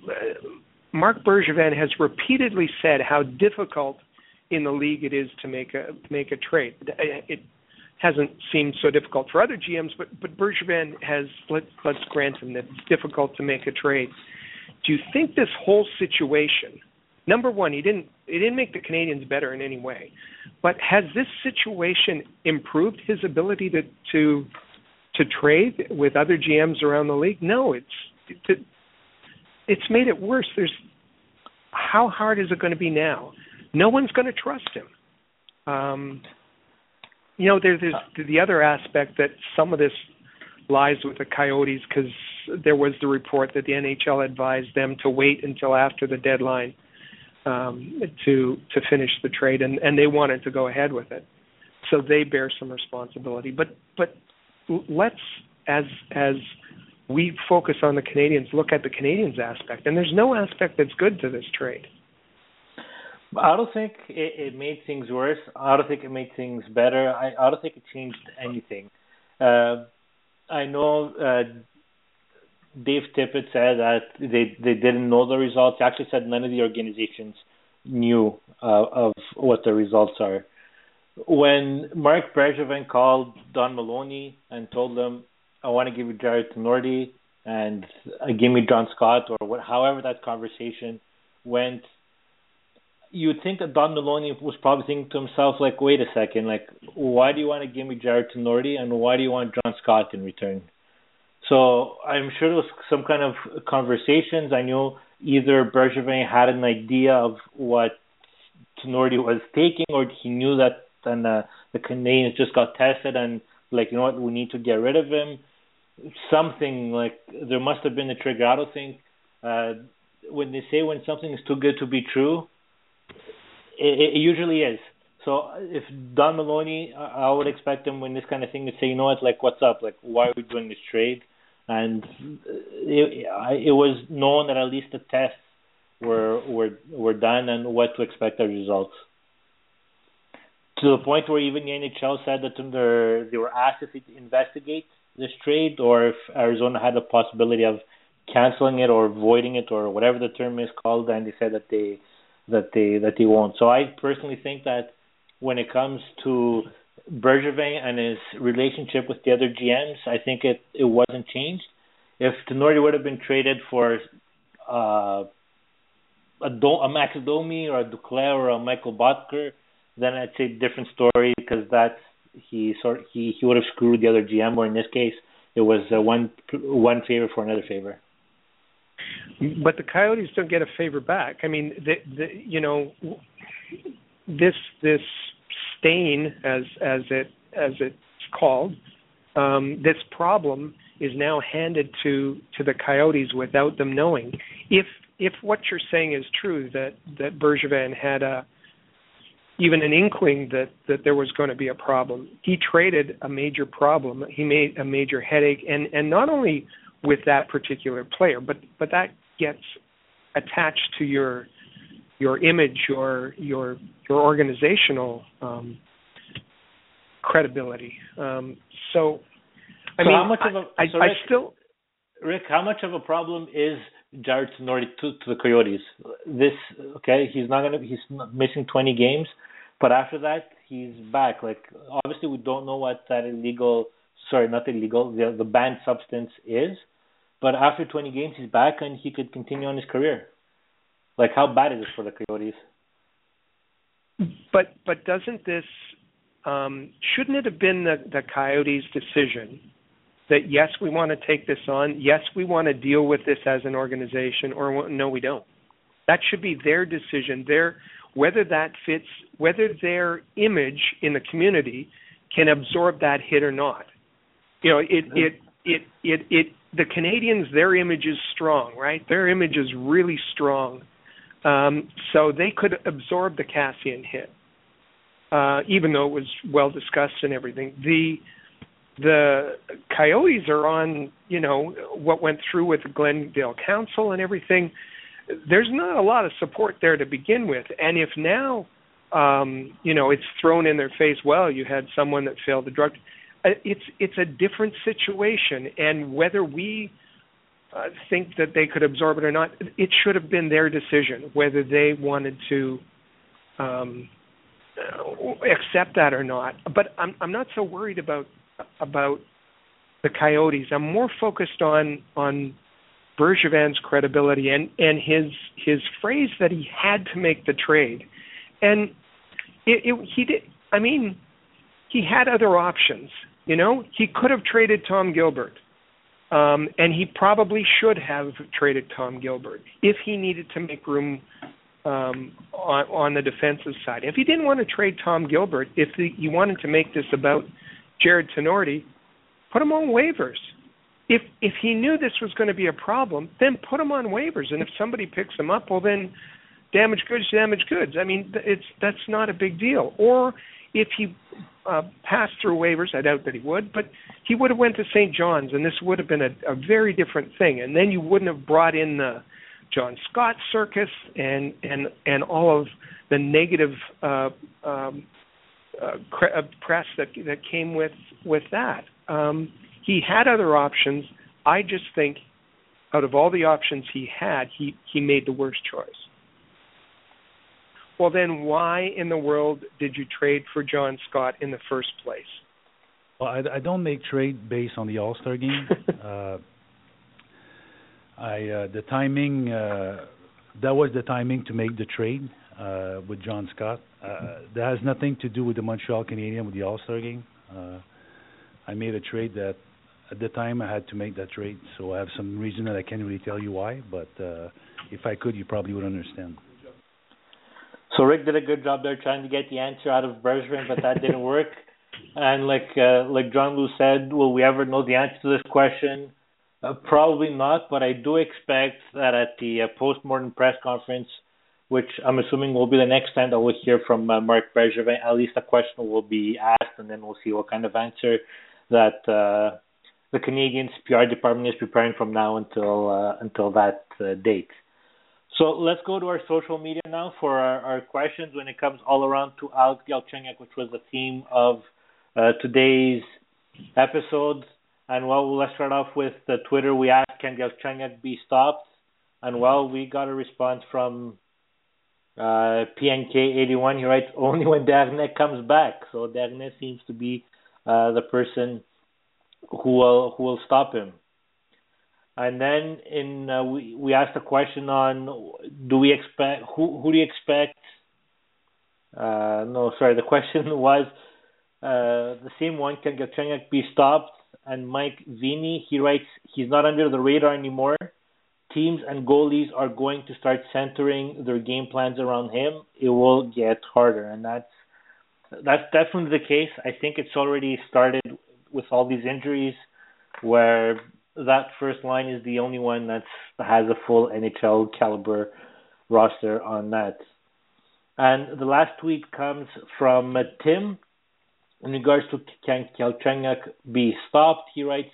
Marc Bergevin has repeatedly said how difficult in the league it is to make a make a trade. It hasn't seemed so difficult for other GMs, but but Bergevin has let let's grant him that it's difficult to make a trade. Do you think this whole situation? Number one, he didn't he didn't make the Canadiens better in any way, but has this situation improved his ability to to to trade with other GMs around the league? No, it's it, it's made it worse. There's how hard is it going to be now? No one's going to trust him. Um, you know, there's, there's uh. the other aspect that some of this lies with the Coyotes because there was the report that the NHL advised them to wait until after the deadline um, to to finish the trade, and and they wanted to go ahead with it, so they bear some responsibility. But but let's as as we focus on the Canadiens, look at the Canadiens aspect, and there's no aspect that's good to this trade. I don't think it, it made things worse. I don't think it made things better. I, I don't think it changed anything. Uh, I know uh, Dave Tippett said that they they didn't know the results. He actually said none of the organizations knew uh, of what the results are. When Marc Bergevin called Don Maloney and told him, "I want to give you Jarred Tinordi and uh, give me John Scott," or what, however that conversation went, you would think that Don Maloney was probably thinking to himself, like, wait a second, like, why do you want to give me Jarred Tinordi and why do you want John Scott in return? So I'm sure there was some kind of conversations. I know either Bergevin had an idea of what Tinordi was taking, or he knew that then uh, the Canadiens just got tested and like, you know what, we need to get rid of him. Something like there must have been a trigger. I don't think uh, when they say when something is too good to be true, it, it usually is. So uh, if Don Maloney, I would expect him when this kind of thing to say, you know what, like what's up, like why are we doing this trade? And uh, it, it was known that at least the tests were were were done and what to expect as results. To the point where even the NHL said that they were asked if they investigate this trade, or if Arizona had the possibility of canceling it or voiding it or whatever the term is called, and they said that they that they that they won't. So I personally think that when it comes to Bergevin and his relationship with the other GMs, I think it it wasn't changed. If Tinordi would have been traded for uh, a, Do- a Max Domi or a Duclair or a Mikkel Boedker, then I'd say different story because that's he sort he he would have screwed the other GM. Or in this case, it was uh, one one favor for another favor. But the Coyotes don't get a favor back. I mean, the, the you know this this stain as as it as it's called um, this problem is now handed to to the Coyotes without them knowing. If if what you're saying is true that that Bergevin had a even an inkling that that there was going to be a problem, he traded a major problem. He made a major headache, and and not only with that particular player, but but that gets attached to your your image, your your your organizational um, credibility. Um, so, I so mean, how much of a I, so Rick, I still Rick, how much of a problem is Jarred Tinordi to, to the Coyotes? This okay, he's not gonna he's missing 20 games, but after that he's back. Like obviously we don't know what that illegal, sorry, not illegal, the the banned substance is, but after 20 games he's back and he could continue on his career. Like how bad is this for the Coyotes? But but doesn't this um, shouldn't it have been the, the Coyotes' decision that yes, we want to take this on, yes, we want to deal with this as an organization, or no, we don't. That should be their decision. Their whether that fits, whether their image in the community can absorb that hit or not. You know, it it it it it the Canadiens, their image is strong, right? Their image is really strong, um, so they could absorb the Kassian hit uh, even though it was well discussed and everything. The the Coyotes are on, you know, what went through with Glendale Council and everything. There's not a lot of support there to begin with, and if now, um, you know, it's thrown in their face, well, you had someone that failed the drug. Uh, It's it's a different situation, and whether we uh, think that they could absorb it or not, it should have been their decision whether they wanted to um, accept that or not. But I'm I'm not so worried about about the Coyotes. I'm more focused on on Bergevin's credibility and and his his phrase that he had to make the trade, and it, it he did. I mean, he had other options. You know, he could have traded Tom Gilbert. Um, and he probably should have traded Tom Gilbert if he needed to make room um, on, on the defensive side. If he didn't want to trade Tom Gilbert, if the, he wanted to make this about Jarred Tinordi, put him on waivers. If if he knew this was going to be a problem, then put him on waivers. And if somebody picks him up, well then, damage goods, damage goods. I mean, it's that's not a big deal. Or if he uh, passed through waivers, I doubt that he would, but he would have went to St. John's, and this would have been a, a very different thing. And then you wouldn't have brought in the John Scott circus and and and all of the negative uh, um, uh, uh, press that that came with with that. Um, he had other options. I just think out of all the options he had, he he made the worst choice. Well, then why in the world did you trade for John Scott in the first place? Well, I, I don't make trade based on the All Star game. uh, I uh, the timing uh, that was the timing to make the trade uh, with John Scott. Uh, that has nothing to do with the Montreal Canadiens with the All Star game. Uh, I made a trade that at the time I had to make that trade, so I have some reason that I can't really tell you why. But uh, if I could, you probably would understand. So Rick did a good job there trying to get the answer out of Bergevin, but that didn't work. And like uh, like John Lu said, will we ever know the answer to this question? Uh, probably not, but I do expect that at the uh, post-mortem press conference, which I'm assuming will be the next time that we'll hear from uh, Marc Bergevin, at least a question will be asked, and then we'll see what kind of answer that uh, the Canadiens PR department is preparing from now until uh, until that uh, date. So let's go to our social media now for our, our questions when it comes all around to Alex Galchenyuk, which was the theme of uh, today's episode. And well, let's start off with the Twitter. We asked, can Galchenyuk be stopped? And well, we got a response from uh, PNK81. He writes, only when Darnay comes back. So Darnay seems to be uh, the person who will who will stop him. And then in uh, we we asked a question on do we expect who who do you expect? Uh, no, sorry. The question was uh, the same one. Can Galchenyuk be stopped? And Mike Vini he writes he's not under the radar anymore. Teams and goalies are going to start centering their game plans around him. It will get harder, and that's that's definitely the case. I think it's already started with all these injuries, where that first line is the only one that has a full NHL caliber roster on that. And the last tweet comes from Tim in regards to can Galchenyuk be stopped. He writes,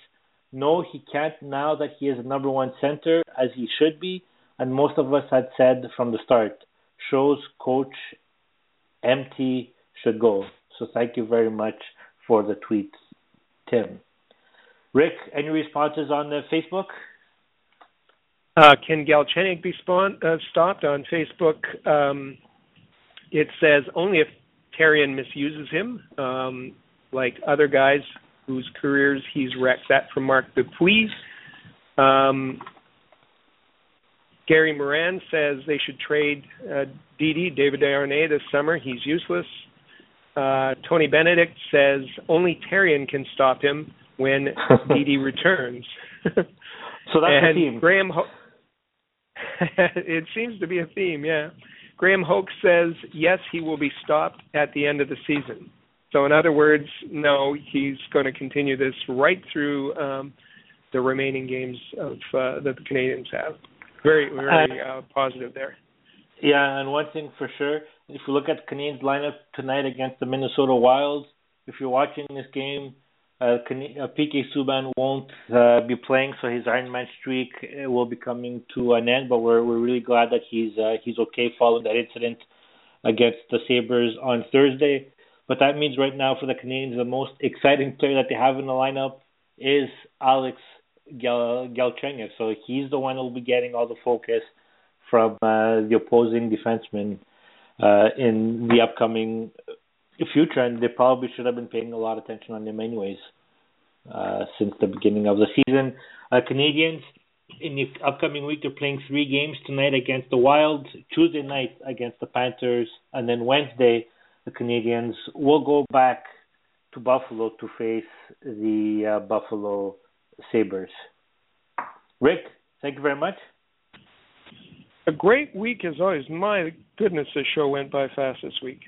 "No, he can't now that he is a number one center as he should be, and most of us had said from the start. Shows coach empty should go." So thank you very much for the tweet, Tim. Rick, any responses on the Facebook? Uh, can Galchenyuk be spawn, uh, stopped on Facebook? Um, it says only if Therrien misuses him, um, like other guys whose careers he's wrecked. That from Mark Dupuis. Um, Gary Moran says they should trade uh, Didi, David Desharnais, this summer. He's useless. Uh, Tony Benedict says only Therrien can stop him when Didi returns. so that's and the theme. Graham, Ho- it seems to be a theme, yeah. Graham Hoke says yes, he will be stopped at the end of the season. So in other words, no, he's going to continue this right through um, the remaining games of uh, that the Canadiens have. Very, very uh, positive there. Yeah, and one thing for sure, if you look at the Canadiens lineup tonight against the Minnesota Wilds, if you're watching this game, uh, uh, PK Subban won't uh, be playing, so his Iron Man streak uh, will be coming to an end. But we're we're really glad that he's uh, he's okay following that incident against the Sabres on Thursday. But that means right now for the Canadiens, the most exciting player that they have in the lineup is Alex Gal- Galchenyuk. So he's the one who will be getting all the focus from uh, the opposing defenseman uh, in the upcoming future, and they probably should have been paying a lot of attention on him anyways uh, since the beginning of the season. Uh, Canadiens in the upcoming week they're playing three games tonight against the Wild, Tuesday night against the Panthers, and then Wednesday the Canadiens will go back to Buffalo to face the uh, Buffalo Sabres. Rick, thank you very much. A great week as always. My goodness, this show went by fast this week.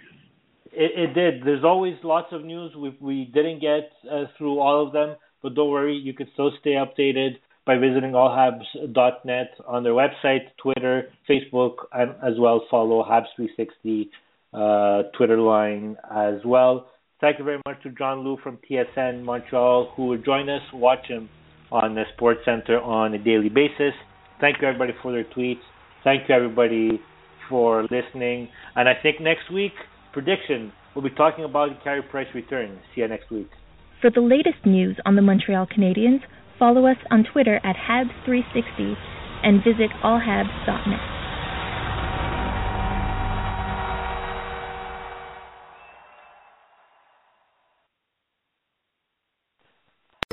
It, it did. There's always lots of news. We we didn't get uh, through all of them, but don't worry, you can still stay updated by visiting allhabs.net on their website, Twitter, Facebook, and as well follow Habs360 uh, Twitter line as well. Thank you very much to John Lu from TSN Montreal who will join us. Watch him on the Sports Center on a daily basis. Thank you everybody for their tweets. Thank you everybody for listening. And I think next week prediction. We'll be talking about Carey Price return. See you next week. For the latest news on the Montreal Canadiens, follow us on Twitter at Habs360 and visit allhabs.net.